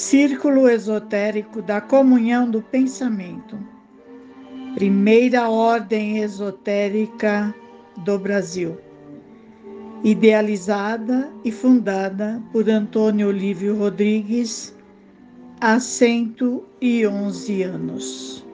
Círculo Esotérico da Comunhão do Pensamento, primeira ordem esotérica do Brasil, idealizada e fundada por Antônio Olívio Rodrigues há 111 anos.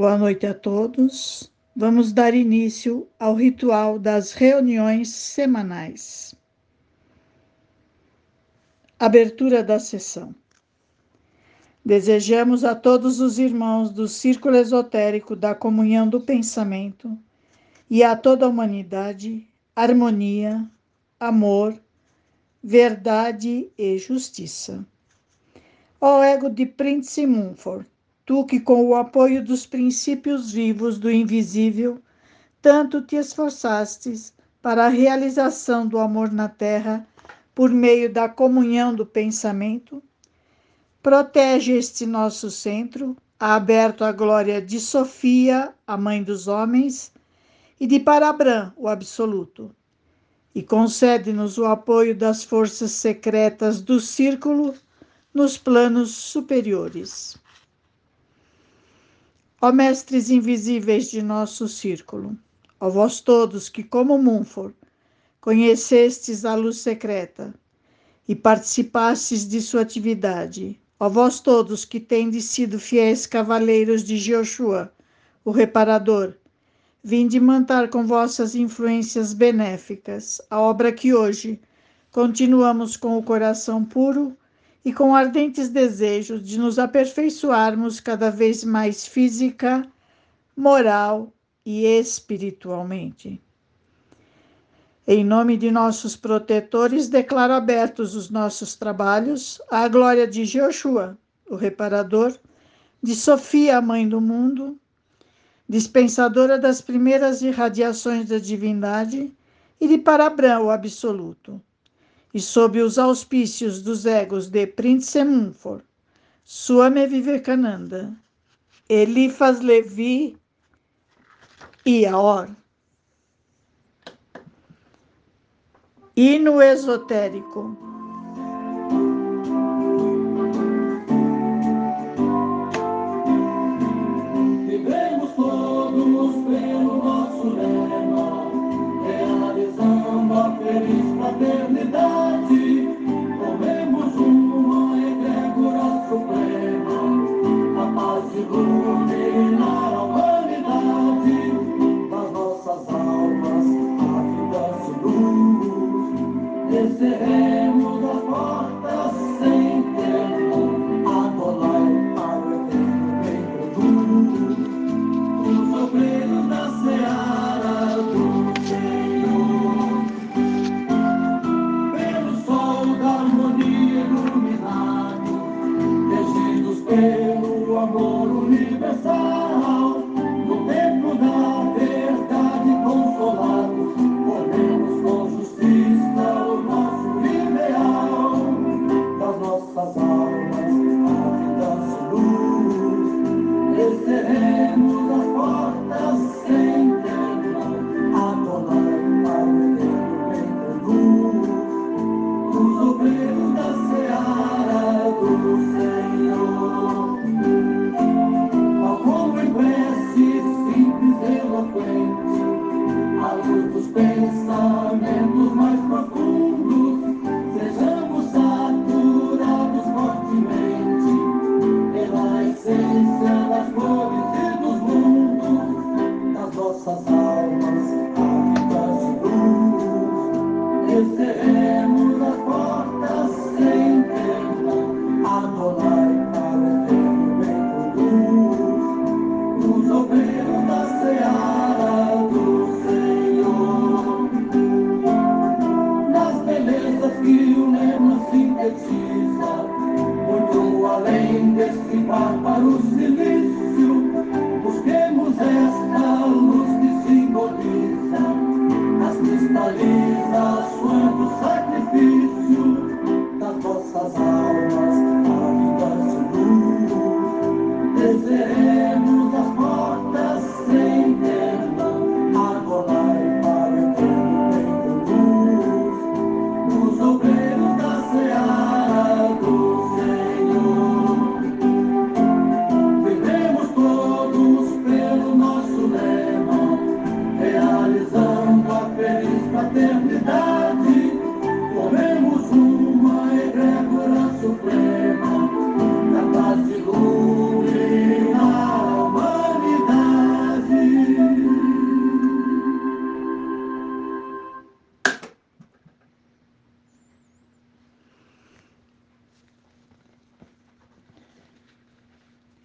Boa noite a todos. Vamos dar início ao ritual das reuniões semanais. Abertura da sessão. Desejamos a todos os irmãos do Círculo Esotérico da Comunhão do Pensamento e a toda a humanidade harmonia, amor, verdade e justiça. Ó ego de Prince Mumford, Tu que, com o apoio dos princípios vivos do invisível, tanto te esforçastes para a realização do amor na terra por meio da comunhão do pensamento, protege este nosso centro, aberto à glória de Sofia, a mãe dos homens, e de Parabrã, o absoluto, e concede-nos o apoio das forças secretas do círculo nos planos superiores. Ó mestres invisíveis de nosso círculo, ó vós todos que, como Munfor, conhecestes a luz secreta e participastes de sua atividade, ó vós todos que tendes sido fiéis cavaleiros de Joshua, o reparador, vinde manter com vossas influências benéficas a obra que hoje continuamos com o coração puro e com ardentes desejos de nos aperfeiçoarmos cada vez mais física, moral e espiritualmente. Em nome de nossos protetores, declaro abertos os nossos trabalhos à glória de Joshua, o reparador, de Sofia, a mãe do mundo, dispensadora das primeiras irradiações da divindade, e de Parabrã, o absoluto e sob os auspícios dos egos de Prince Mumford, Swami Vivekananda, Elifas Levi e Aor. Hino esotérico. senza la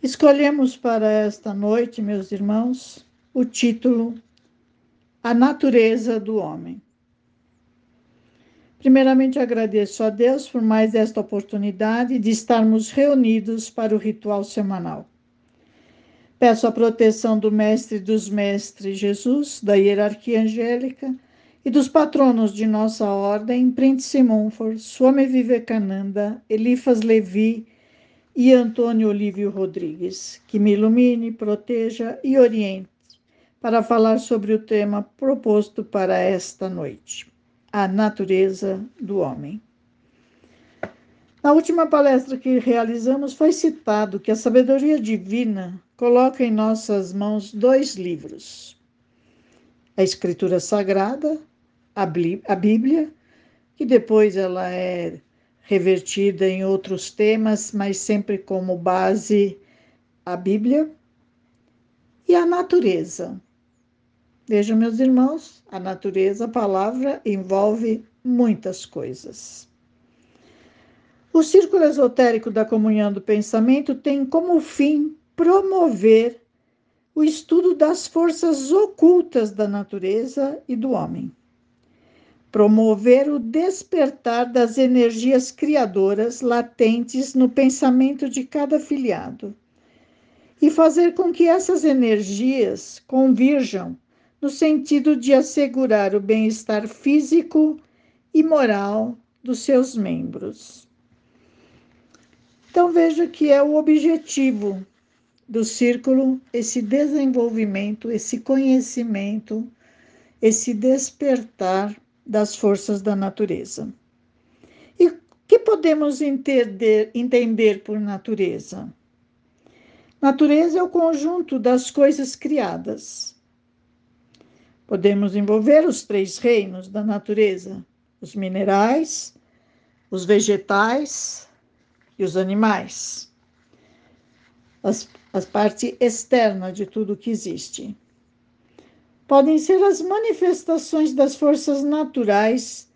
Escolhemos para esta noite, meus irmãos, o título A Natureza do Homem. Primeiramente, agradeço a Deus por mais esta oportunidade de estarmos reunidos para o ritual semanal. Peço a proteção do Mestre dos Mestres Jesus, da hierarquia angélica e dos patronos de nossa ordem, Príncipe Monfort, Swami Vivekananda, Elifas Levi, e Antônio Olívio Rodrigues, que me ilumine, proteja e oriente para falar sobre o tema proposto para esta noite: a natureza do homem. Na última palestra que realizamos, foi citado que a sabedoria divina coloca em nossas mãos dois livros: a Escritura Sagrada, a Bíblia, que depois ela é revertida em outros temas, mas sempre como base a Bíblia e a natureza. Vejam, meus irmãos, a natureza, a palavra, envolve muitas coisas. O círculo esotérico da comunhão do pensamento tem como fim promover o estudo das forças ocultas da natureza e do homem promover o despertar das energias criadoras latentes no pensamento de cada filiado e fazer com que essas energias convirjam no sentido de assegurar o bem-estar físico e moral dos seus membros. Então veja que é o objetivo do círculo esse desenvolvimento, esse conhecimento, esse despertar das forças da natureza. E o que podemos entender, entender por natureza? Natureza é o conjunto das coisas criadas. Podemos envolver os três reinos da natureza: os minerais, os vegetais e os animais. As, as parte externa de tudo que existe podem ser as manifestações das forças naturais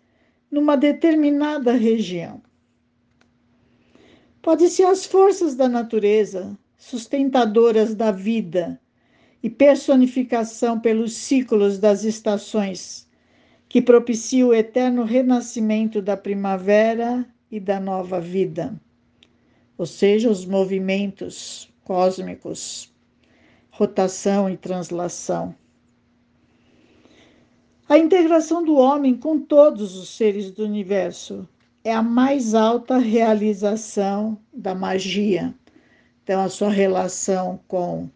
numa determinada região. Pode ser as forças da natureza, sustentadoras da vida e personificação pelos ciclos das estações, que propicia o eterno renascimento da primavera e da nova vida, ou seja, os movimentos cósmicos, rotação e translação. A integração do homem com todos os seres do universo é a mais alta realização da magia. Então, a sua relação com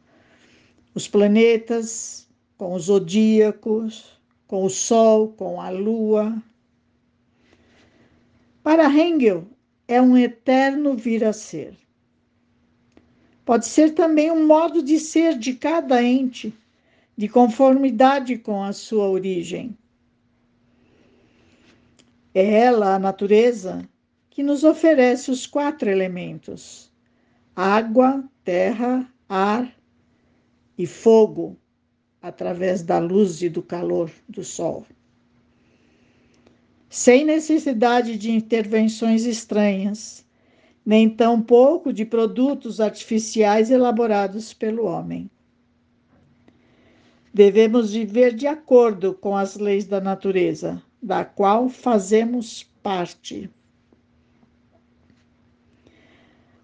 os planetas, com os zodíacos, com o Sol, com a Lua. Para Hengel, é um eterno vir a ser. Pode ser também um modo de ser de cada ente de conformidade com a sua origem. É ela, a natureza, que nos oferece os quatro elementos: água, terra, ar e fogo, através da luz e do calor do sol. Sem necessidade de intervenções estranhas, nem tampouco de produtos artificiais elaborados pelo homem. Devemos viver de acordo com as leis da natureza, da qual fazemos parte.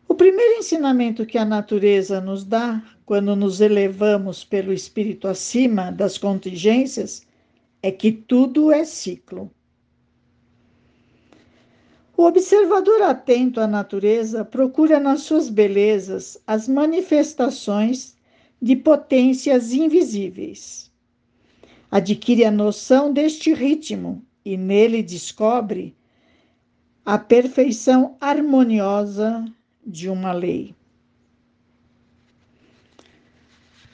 O primeiro ensinamento que a natureza nos dá, quando nos elevamos pelo espírito acima das contingências, é que tudo é ciclo. O observador atento à natureza procura nas suas belezas as manifestações de potências invisíveis. Adquire a noção deste ritmo e nele descobre a perfeição harmoniosa de uma lei.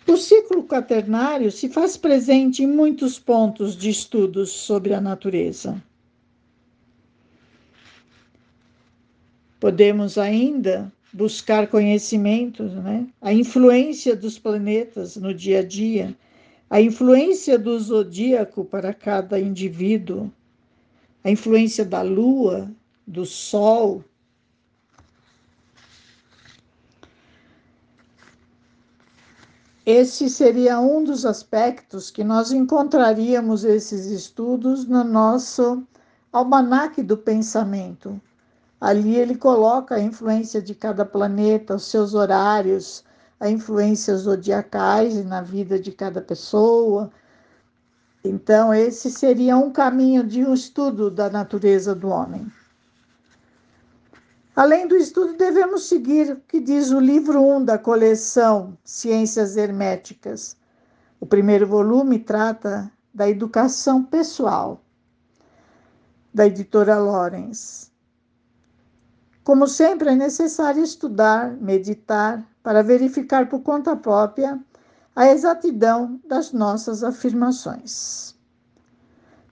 O ciclo quaternário se faz presente em muitos pontos de estudos sobre a natureza. Podemos ainda buscar conhecimentos, né? a influência dos planetas no dia a dia, a influência do zodíaco para cada indivíduo, a influência da lua, do sol. Esse seria um dos aspectos que nós encontraríamos esses estudos no nosso almanaque do pensamento, Ali ele coloca a influência de cada planeta, os seus horários, a influência zodiacais na vida de cada pessoa. Então, esse seria um caminho de um estudo da natureza do homem. Além do estudo, devemos seguir o que diz o livro 1 da coleção Ciências Herméticas. O primeiro volume trata da educação pessoal, da editora Lawrence. Como sempre, é necessário estudar, meditar, para verificar por conta própria a exatidão das nossas afirmações.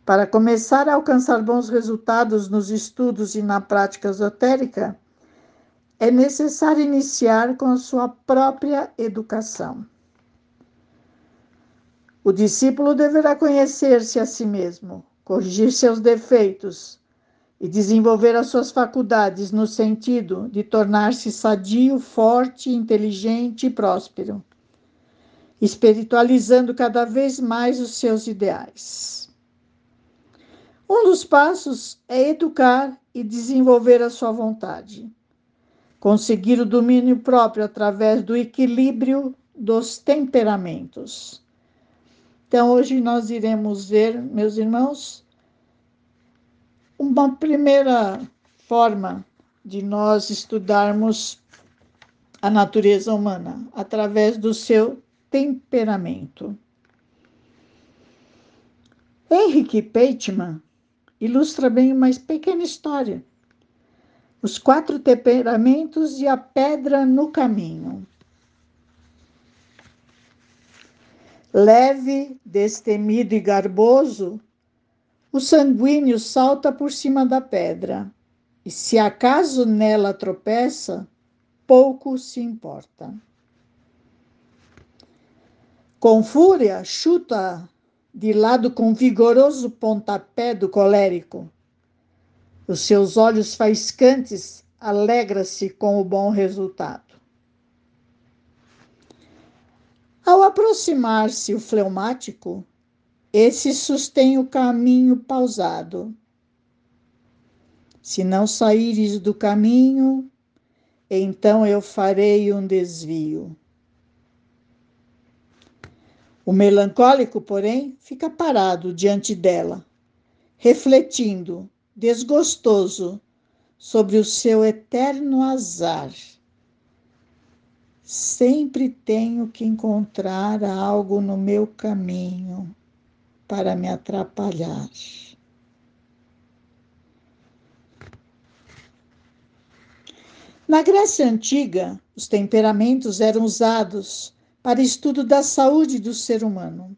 Para começar a alcançar bons resultados nos estudos e na prática esotérica, é necessário iniciar com a sua própria educação. O discípulo deverá conhecer-se a si mesmo, corrigir seus defeitos e desenvolver as suas faculdades no sentido de tornar-se sadio, forte, inteligente e próspero, espiritualizando cada vez mais os seus ideais. Um dos passos é educar e desenvolver a sua vontade, conseguir o domínio próprio através do equilíbrio dos temperamentos. Então, hoje nós iremos ver, meus irmãos, uma primeira forma de nós estudarmos a natureza humana através do seu temperamento. Henrique Peitman ilustra bem uma pequena história. Os quatro temperamentos e a pedra no caminho. Leve, destemido e garboso, o sanguíneo salta por cima da pedra, e se acaso nela tropeça, pouco se importa. Com fúria, chuta de lado com vigoroso pontapé do colérico. Os seus olhos faiscantes alegra-se com o bom resultado. Ao aproximar-se o fleumático, esse sustém o caminho pausado. Se não saíres do caminho, então eu farei um desvio. O melancólico, porém, fica parado diante dela, refletindo, desgostoso, sobre o seu eterno azar. Sempre tenho que encontrar algo no meu caminho para me atrapalhar. Na Grécia Antiga, os temperamentos eram usados para estudo da saúde do ser humano.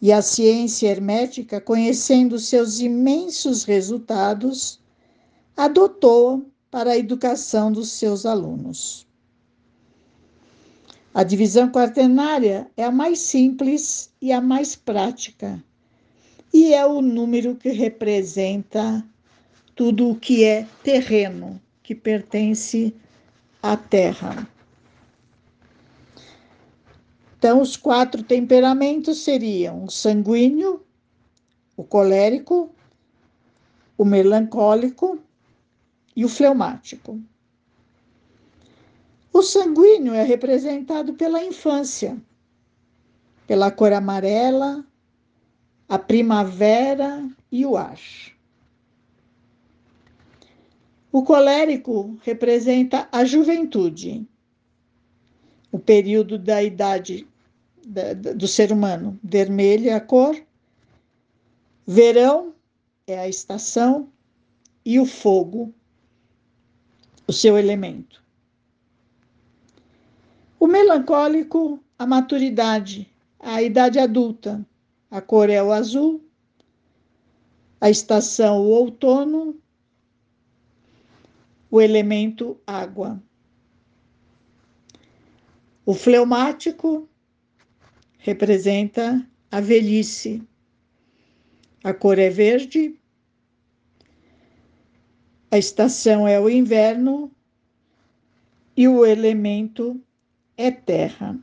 E a ciência hermética, conhecendo seus imensos resultados, adotou para a educação dos seus alunos. A divisão quaternária é a mais simples e a mais prática, e é o número que representa tudo o que é terreno, que pertence à terra. Então, os quatro temperamentos seriam o sanguíneo, o colérico, o melancólico e o fleumático. O sanguíneo é representado pela infância, pela cor amarela, a primavera e o ar. O colérico representa a juventude, o período da idade da, da, do ser humano. Vermelho é a cor, verão é a estação e o fogo, o seu elemento. O melancólico, a maturidade, a idade adulta. A cor é o azul, a estação o outono, o elemento água. O fleumático representa a velhice. A cor é verde, a estação é o inverno e o elemento é terra.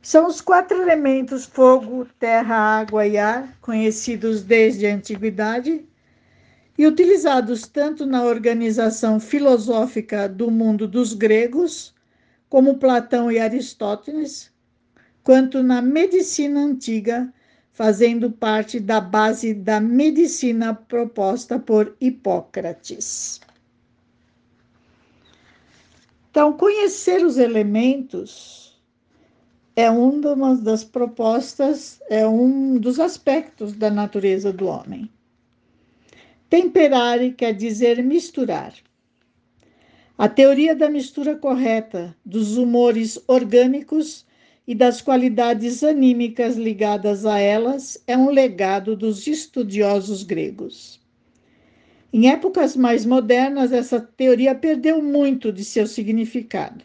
São os quatro elementos fogo, terra, água e ar, conhecidos desde a antiguidade e utilizados tanto na organização filosófica do mundo dos gregos, como Platão e Aristóteles, quanto na medicina antiga, fazendo parte da base da medicina proposta por Hipócrates. Então, conhecer os elementos é uma das propostas, é um dos aspectos da natureza do homem. Temperare quer dizer misturar. A teoria da mistura correta dos humores orgânicos e das qualidades anímicas ligadas a elas é um legado dos estudiosos gregos. Em épocas mais modernas, essa teoria perdeu muito de seu significado,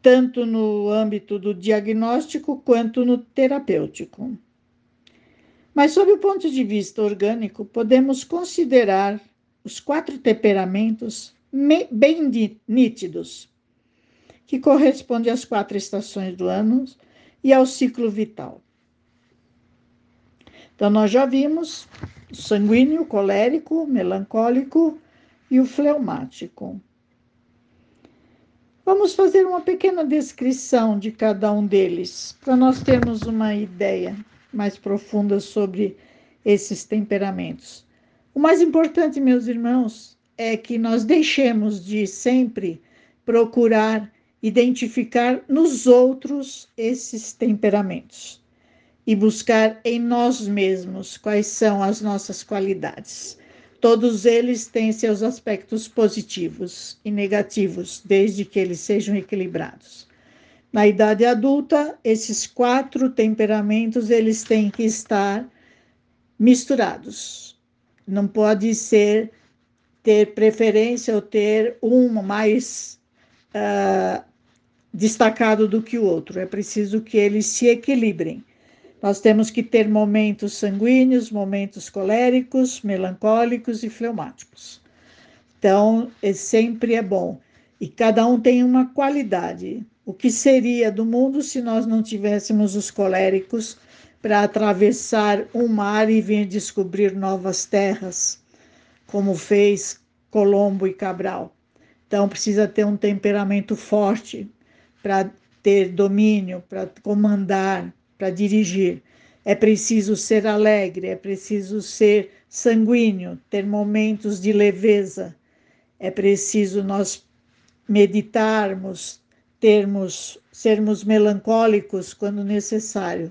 tanto no âmbito do diagnóstico quanto no terapêutico. Mas, sob o ponto de vista orgânico, podemos considerar os quatro temperamentos bem nítidos, que correspondem às quatro estações do ano e ao ciclo vital. Então, nós já vimos o sanguíneo, o colérico, o melancólico e o fleumático. Vamos fazer uma pequena descrição de cada um deles, para nós termos uma ideia mais profunda sobre esses temperamentos. O mais importante, meus irmãos, é que nós deixemos de sempre procurar identificar nos outros esses temperamentos e buscar em nós mesmos quais são as nossas qualidades. Todos eles têm seus aspectos positivos e negativos, desde que eles sejam equilibrados. Na idade adulta, esses quatro temperamentos eles têm que estar misturados. Não pode ser ter preferência ou ter um mais uh, destacado do que o outro. É preciso que eles se equilibrem. Nós temos que ter momentos sanguíneos, momentos coléricos, melancólicos e fleumáticos. Então, é, sempre é bom. E cada um tem uma qualidade. O que seria do mundo se nós não tivéssemos os coléricos para atravessar um mar e vir descobrir novas terras, como fez Colombo e Cabral? Então, precisa ter um temperamento forte para ter domínio, para comandar, para dirigir. É preciso ser alegre, é preciso ser sanguíneo, ter momentos de leveza. É preciso nós meditarmos, termos, sermos melancólicos quando necessário.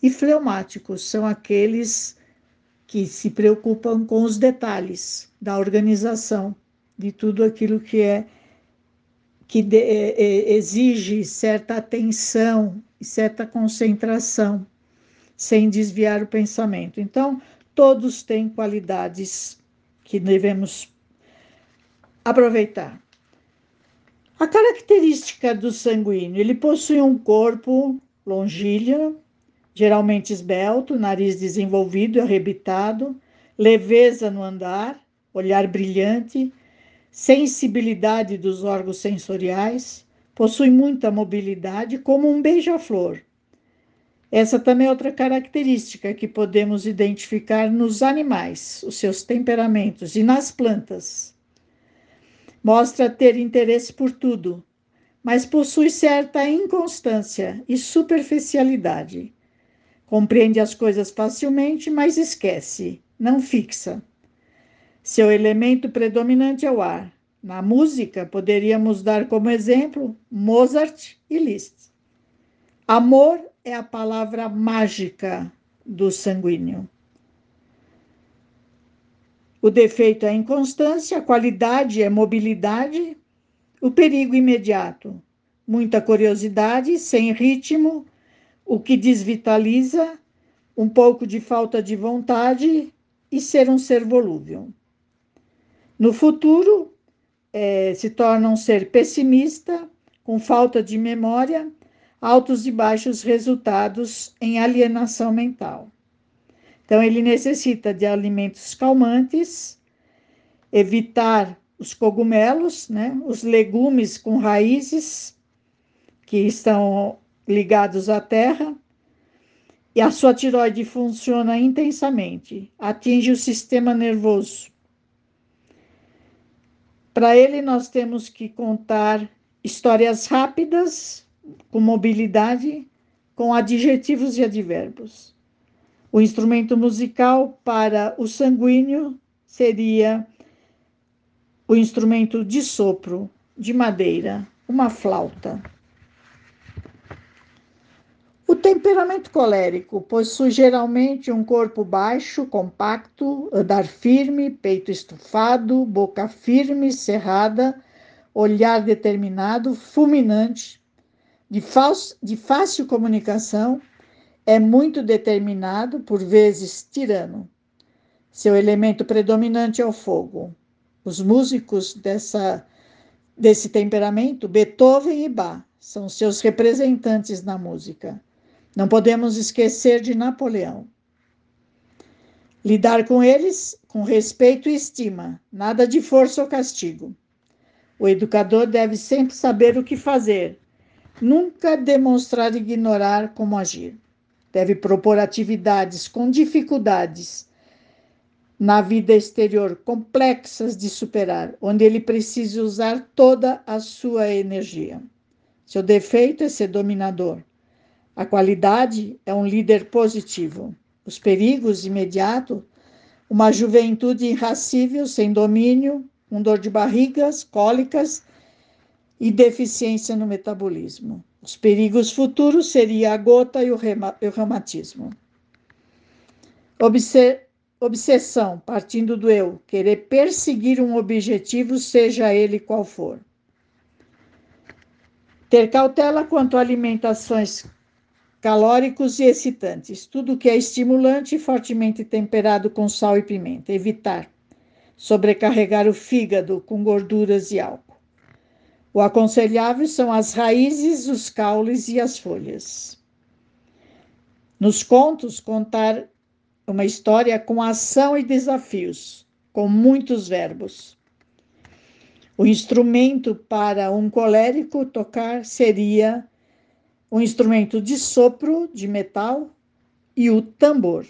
E fleumáticos são aqueles que se preocupam com os detalhes da organização de tudo aquilo que é que de, é, é, exige certa atenção e certa concentração, sem desviar o pensamento. Então, todos têm qualidades que devemos aproveitar. A característica do sanguíneo, ele possui um corpo longíleo, geralmente esbelto, nariz desenvolvido e arrebitado, leveza no andar, olhar brilhante, sensibilidade dos órgãos sensoriais, possui muita mobilidade, como um beija-flor. Essa também é outra característica que podemos identificar nos animais, os seus temperamentos, e nas plantas. Mostra ter interesse por tudo, mas possui certa inconstância e superficialidade. Compreende as coisas facilmente, mas esquece, não fixa. Seu elemento predominante é o ar. Na música, poderíamos dar como exemplo Mozart e Liszt. Amor é a palavra mágica do sanguíneo. O defeito é inconstância, a qualidade é mobilidade, o perigo imediato, muita curiosidade, sem ritmo, o que desvitaliza, um pouco de falta de vontade e ser um ser volúvel. No futuro, é, se torna um ser pessimista, com falta de memória, altos e baixos resultados em alienação mental. Então, ele necessita de alimentos calmantes, evitar os cogumelos, né, os legumes com raízes que estão ligados à Terra, e a sua tiroide funciona intensamente, atinge o sistema nervoso. Para ele, nós temos que contar histórias rápidas, com mobilidade, com adjetivos e advérbios. O instrumento musical para o sanguíneo seria o instrumento de sopro de madeira, uma flauta. O temperamento colérico possui geralmente um corpo baixo, compacto, andar firme, peito estufado, boca firme, cerrada, olhar determinado, fulminante, de, falso, de fácil comunicação, é muito determinado, por vezes tirano. Seu elemento predominante é o fogo. Os músicos dessa, desse temperamento, Beethoven e Bach, são seus representantes na música. Não podemos esquecer de Napoleão. Lidar com eles com respeito e estima, nada de força ou castigo. O educador deve sempre saber o que fazer, nunca demonstrar ignorar como agir. Deve propor atividades com dificuldades na vida exterior complexas de superar, onde ele precisa usar toda a sua energia. Seu defeito é ser dominador. A qualidade é um líder positivo. Os perigos imediatos, uma juventude irracível, sem domínio, um dor de barrigas, cólicas e deficiência no metabolismo. Os perigos futuros seria a gota e o, reumatismo. obsessão, partindo do eu, querer perseguir um objetivo, seja ele qual for. Ter cautela quanto a alimentações calóricos e excitantes, tudo que é estimulante e fortemente temperado com sal e pimenta. Evitar sobrecarregar o fígado com gorduras e álcool. O aconselhável são as raízes, os caules e as folhas. Nos contos, contar uma história com ação e desafios, com muitos verbos. O instrumento para um colérico tocar seria um instrumento de sopro de metal e o tambor.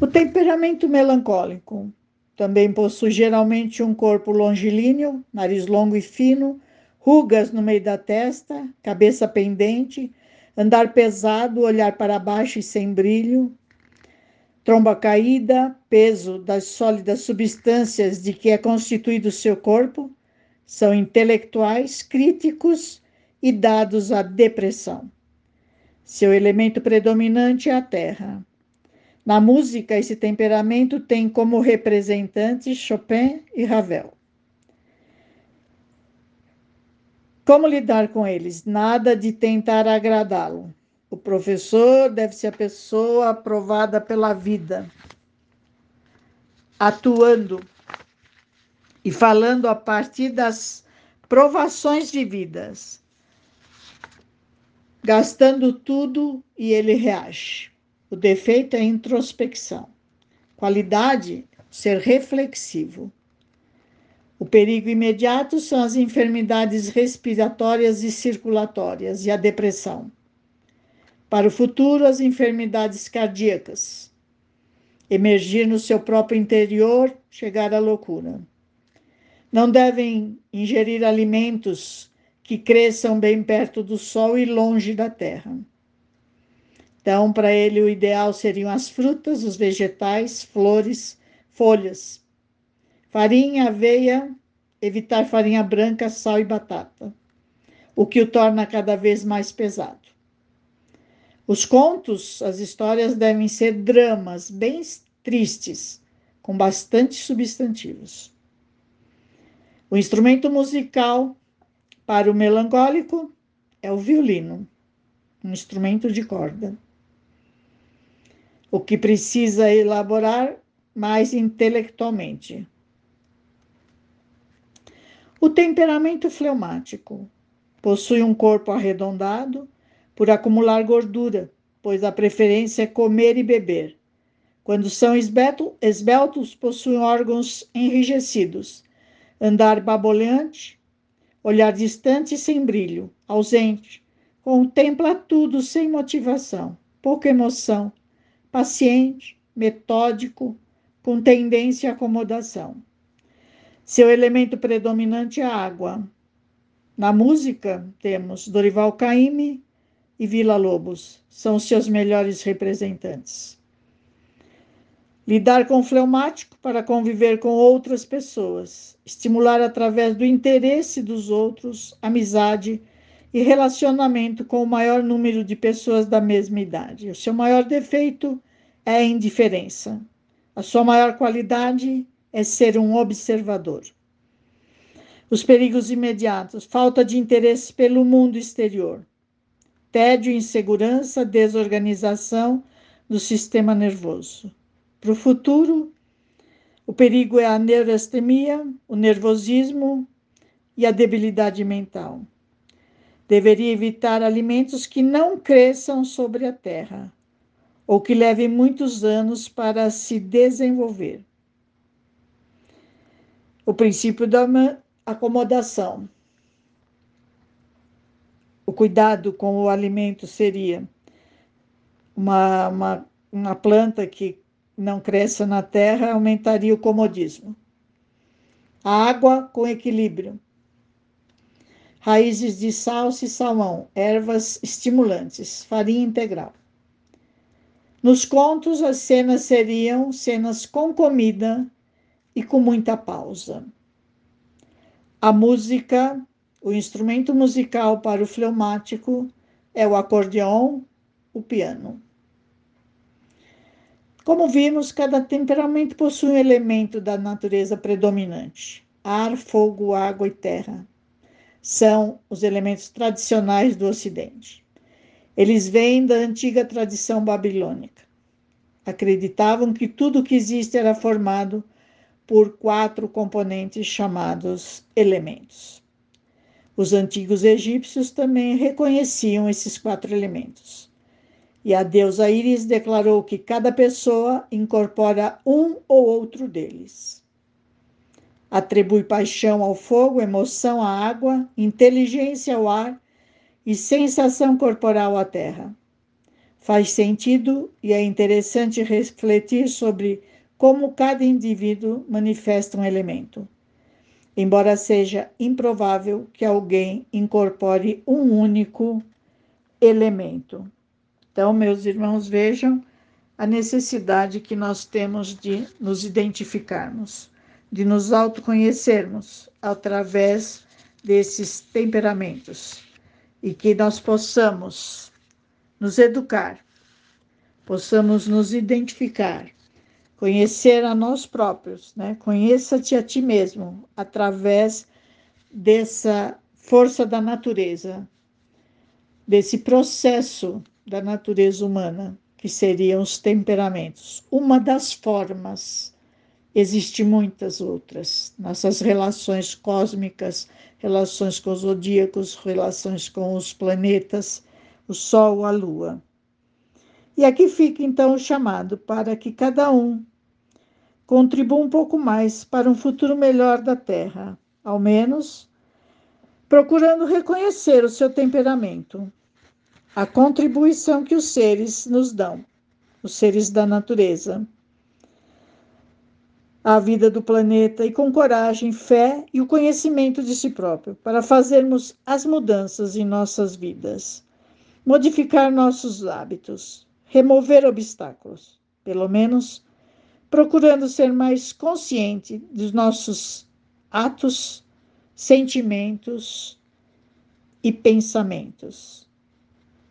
O temperamento melancólico também possui geralmente um corpo longilíneo, nariz longo e fino, rugas no meio da testa, cabeça pendente, andar pesado, olhar para baixo e sem brilho, tromba caída, peso das sólidas substâncias de que é constituído o seu corpo, são intelectuais, críticos e dados à depressão. Seu elemento predominante é a terra. Na música, esse temperamento tem como representantes Chopin e Ravel. Como lidar com eles? Nada de tentar agradá-lo. O professor deve ser a pessoa aprovada pela vida, atuando e falando a partir das provações vividas, gastando tudo e ele reage. O defeito é a introspecção. Qualidade, ser reflexivo. O perigo imediato são as enfermidades respiratórias e circulatórias e a depressão. Para o futuro, as enfermidades cardíacas. Emergir no seu próprio interior, chegar à loucura. Não devem ingerir alimentos que cresçam bem perto do sol e longe da terra. Então, para ele, o ideal seriam as frutas, os vegetais, flores, folhas. Farinha, aveia, evitar farinha branca, sal e batata, o que o torna cada vez mais pesado. Os contos, as histórias devem ser dramas bem tristes, com bastante substantivos. O instrumento musical para o melancólico é o violino, um instrumento de corda o que precisa elaborar mais intelectualmente. O temperamento fleumático possui um corpo arredondado por acumular gordura, pois a preferência é comer e beber. Quando são esbeltos, possuem órgãos enrijecidos, andar baboleante, olhar distante e sem brilho, ausente, contempla tudo sem motivação, pouca emoção, paciente, metódico, com tendência à acomodação. Seu elemento predominante é a água. Na música, temos Dorival Caymmi e Vila Lobos, são seus melhores representantes. Lidar com o fleumático para conviver com outras pessoas, estimular através do interesse dos outros, amizade e relacionamento com o maior número de pessoas da mesma idade. O seu maior defeito é a indiferença. A sua maior qualidade é ser um observador. Os perigos imediatos: falta de interesse pelo mundo exterior, tédio, insegurança, desorganização do sistema nervoso. Para o futuro, o perigo é a neurastemia, o nervosismo e a debilidade mental. Deveria evitar alimentos que não cresçam sobre a terra ou que levem muitos anos para se desenvolver. O princípio da acomodação. O cuidado com o alimento seria uma, uma, uma planta que não cresça na terra aumentaria o comodismo. A água com equilíbrio raízes de salsa e salmão, ervas estimulantes, farinha integral. Nos contos, as cenas seriam cenas com comida e com muita pausa. A música, o instrumento musical para o fleumático é o acordeon, o piano. Como vimos, cada temperamento possui um elemento da natureza predominante: ar, fogo, água e terra são os elementos tradicionais do Ocidente. Eles vêm da antiga tradição babilônica. Acreditavam que tudo que existe era formado por quatro componentes chamados elementos. Os antigos egípcios também reconheciam esses quatro elementos. E a deusa Íris declarou que cada pessoa incorpora um ou outro deles. Atribui paixão ao fogo, emoção à água, inteligência ao ar e sensação corporal à terra. Faz sentido e é interessante refletir sobre como cada indivíduo manifesta um elemento. Embora seja improvável que alguém incorpore um único elemento. Então, meus irmãos, vejam a necessidade que nós temos de nos identificarmos de nos autoconhecermos através desses temperamentos e que nós possamos nos educar, possamos nos identificar, conhecer a nós próprios, né? Conheça-te a ti mesmo através dessa força da natureza, desse processo da natureza humana, que seriam os temperamentos, uma das formas Existem muitas outras. Nossas relações cósmicas, relações com os zodíacos, relações com os planetas, o Sol, a Lua. E aqui fica então o chamado para que cada um contribua um pouco mais para um futuro melhor da Terra, ao menos procurando reconhecer o seu temperamento, a contribuição que os seres nos dão, os seres da natureza a vida do planeta e com coragem, fé e o conhecimento de si próprio, para fazermos as mudanças em nossas vidas, modificar nossos hábitos, remover obstáculos, pelo menos procurando ser mais consciente dos nossos atos, sentimentos e pensamentos.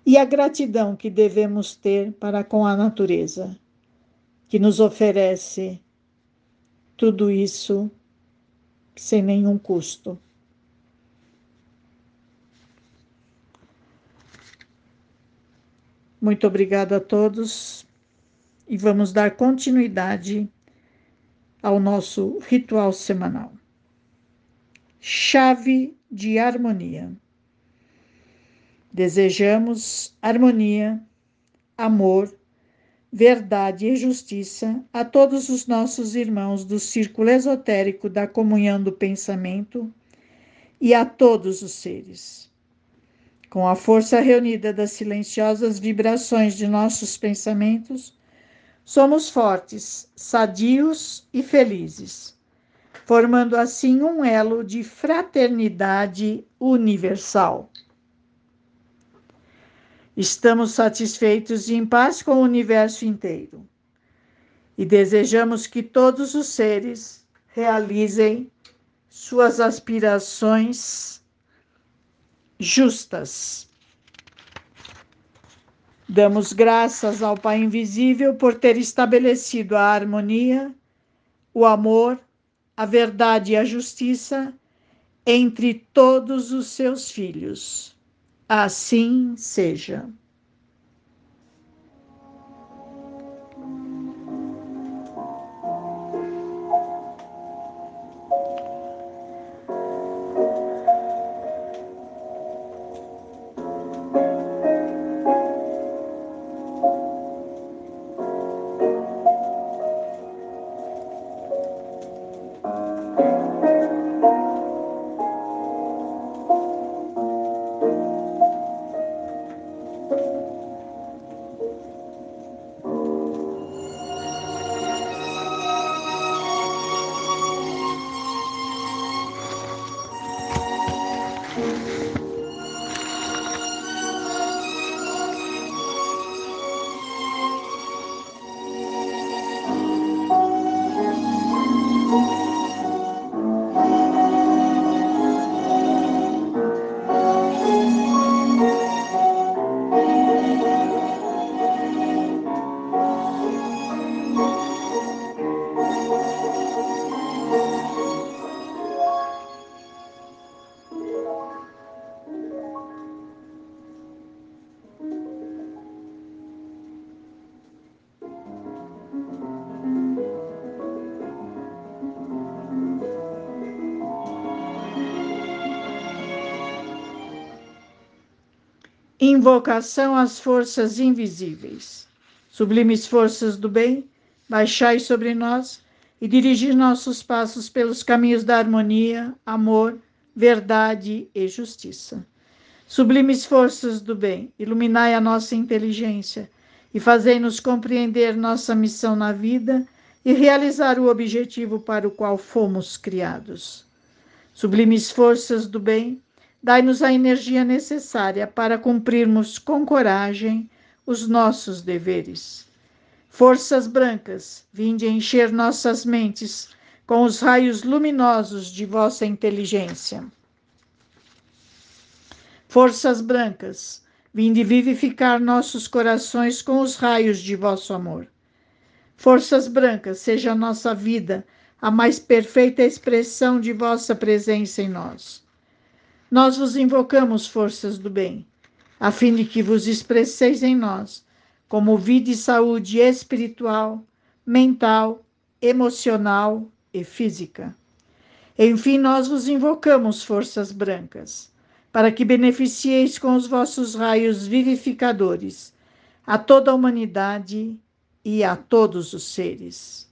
E a gratidão que devemos ter para com a natureza, que nos oferece tudo isso sem nenhum custo. Muito obrigada a todos e vamos dar continuidade ao nosso ritual semanal. Chave de harmonia. Desejamos harmonia, amor, verdade e justiça a todos os nossos irmãos do círculo esotérico da comunhão do pensamento e a todos os seres. Com a força reunida das silenciosas vibrações de nossos pensamentos, somos fortes, sadios e felizes, formando assim um elo de fraternidade universal. Estamos satisfeitos e em paz com o universo inteiro e desejamos que todos os seres realizem suas aspirações justas. Damos graças ao Pai Invisível por ter estabelecido a harmonia, o amor, a verdade e a justiça entre todos os seus filhos. Assim seja. Invocação às forças invisíveis. Sublimes forças do bem, baixai sobre nós e dirigi nossos passos pelos caminhos da harmonia, amor, verdade e justiça. Sublimes forças do bem, iluminai a nossa inteligência e fazei-nos compreender nossa missão na vida e realizar o objetivo para o qual fomos criados. Sublimes forças do bem, Dai-nos a energia necessária para cumprirmos com coragem os nossos deveres. Forças brancas, vinde encher nossas mentes com os raios luminosos de vossa inteligência. Forças brancas, vinde vivificar nossos corações com os raios de vosso amor. Forças brancas, seja a nossa vida a mais perfeita expressão de vossa presença em nós. Nós vos invocamos, forças do bem, a fim de que vos expresseis em nós como vida e saúde espiritual, mental, emocional e física. Enfim, nós vos invocamos, forças brancas, para que beneficieis com os vossos raios vivificadores a toda a humanidade e a todos os seres.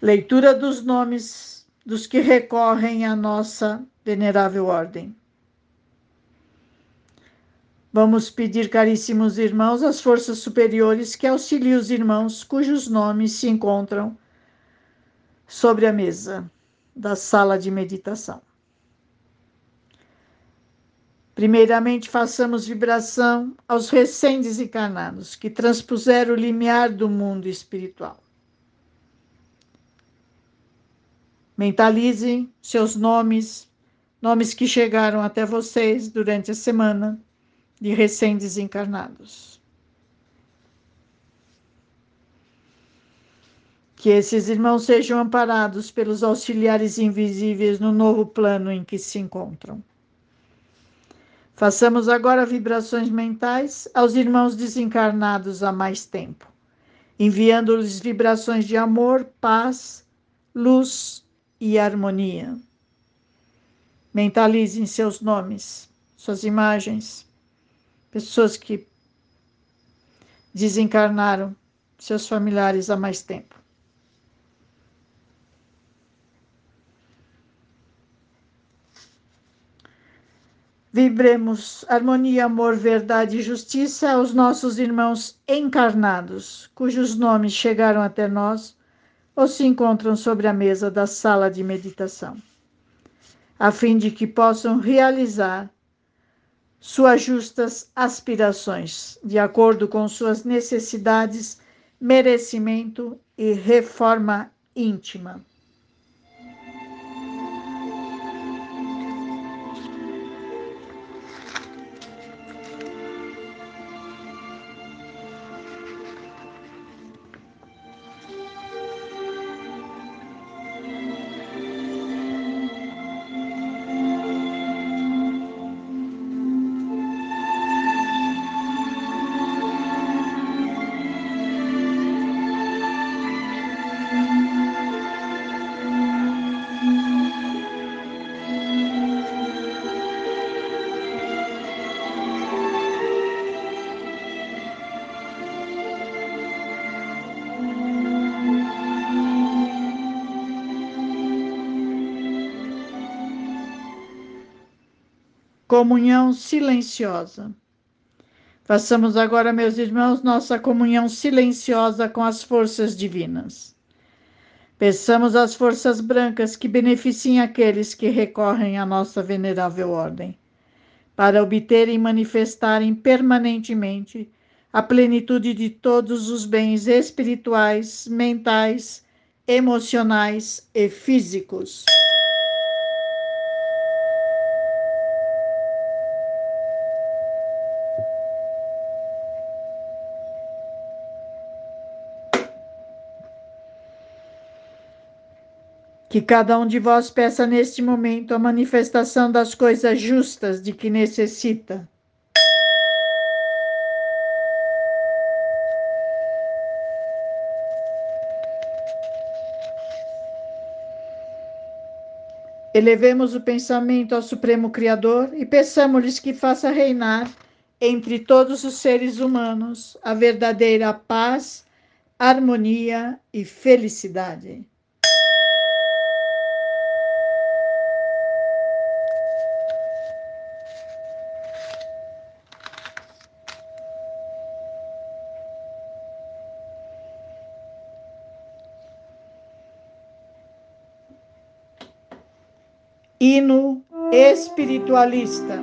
Leitura dos nomes dos que recorrem à nossa venerável ordem. Vamos pedir, caríssimos irmãos, às forças superiores que auxiliem os irmãos cujos nomes se encontram sobre a mesa da sala de meditação. Primeiramente, façamos vibração aos recém-desencarnados que transpuseram o limiar do mundo espiritual. Mentalizem seus nomes, nomes que chegaram até vocês durante a semana de recém-desencarnados. Que esses irmãos sejam amparados pelos auxiliares invisíveis no novo plano em que se encontram. Façamos agora vibrações mentais aos irmãos desencarnados há mais tempo, enviando-lhes vibrações de amor, paz, luz e harmonia. Mentalizem seus nomes, suas imagens, pessoas que desencarnaram, seus familiares há mais tempo. Vibremos harmonia, amor, verdade e justiça aos nossos irmãos encarnados, cujos nomes chegaram até nós ou se encontram sobre a mesa da sala de meditação, a fim de que possam realizar suas justas aspirações, de acordo com suas necessidades, merecimento e reforma íntima. Comunhão silenciosa. Façamos agora, meus irmãos, nossa comunhão silenciosa com as forças divinas. Peçamos às forças brancas que beneficiem aqueles que recorrem à nossa venerável ordem, para obterem e manifestarem permanentemente a plenitude de todos os bens espirituais, mentais, emocionais e físicos. Que cada um de vós peça neste momento a manifestação das coisas justas de que necessita. Elevemos o pensamento ao Supremo Criador e peçamos-lhes que faça reinar entre todos os seres humanos a verdadeira paz, harmonia e felicidade. Hino espiritualista.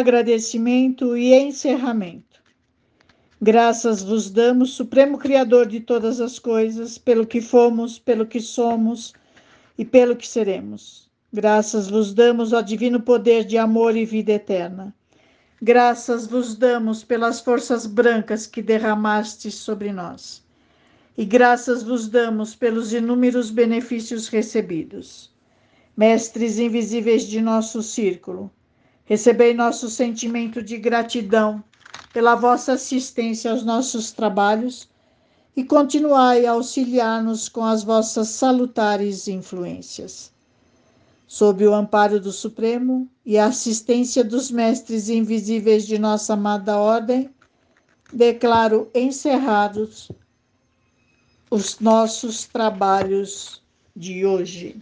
Agradecimento e encerramento. Graças vos damos, Supremo Criador de todas as coisas, pelo que fomos, pelo que somos e pelo que seremos. Graças vos damos ao divino poder de amor e vida eterna. Graças vos damos pelas forças brancas que derramastes sobre nós. E graças vos damos pelos inúmeros benefícios recebidos. Mestres invisíveis de nosso círculo, Recebei nosso sentimento de gratidão pela vossa assistência aos nossos trabalhos e continuai a auxiliar-nos com as vossas salutares influências. Sob o amparo do Supremo e a assistência dos mestres invisíveis de nossa amada ordem, declaro encerrados os nossos trabalhos de hoje.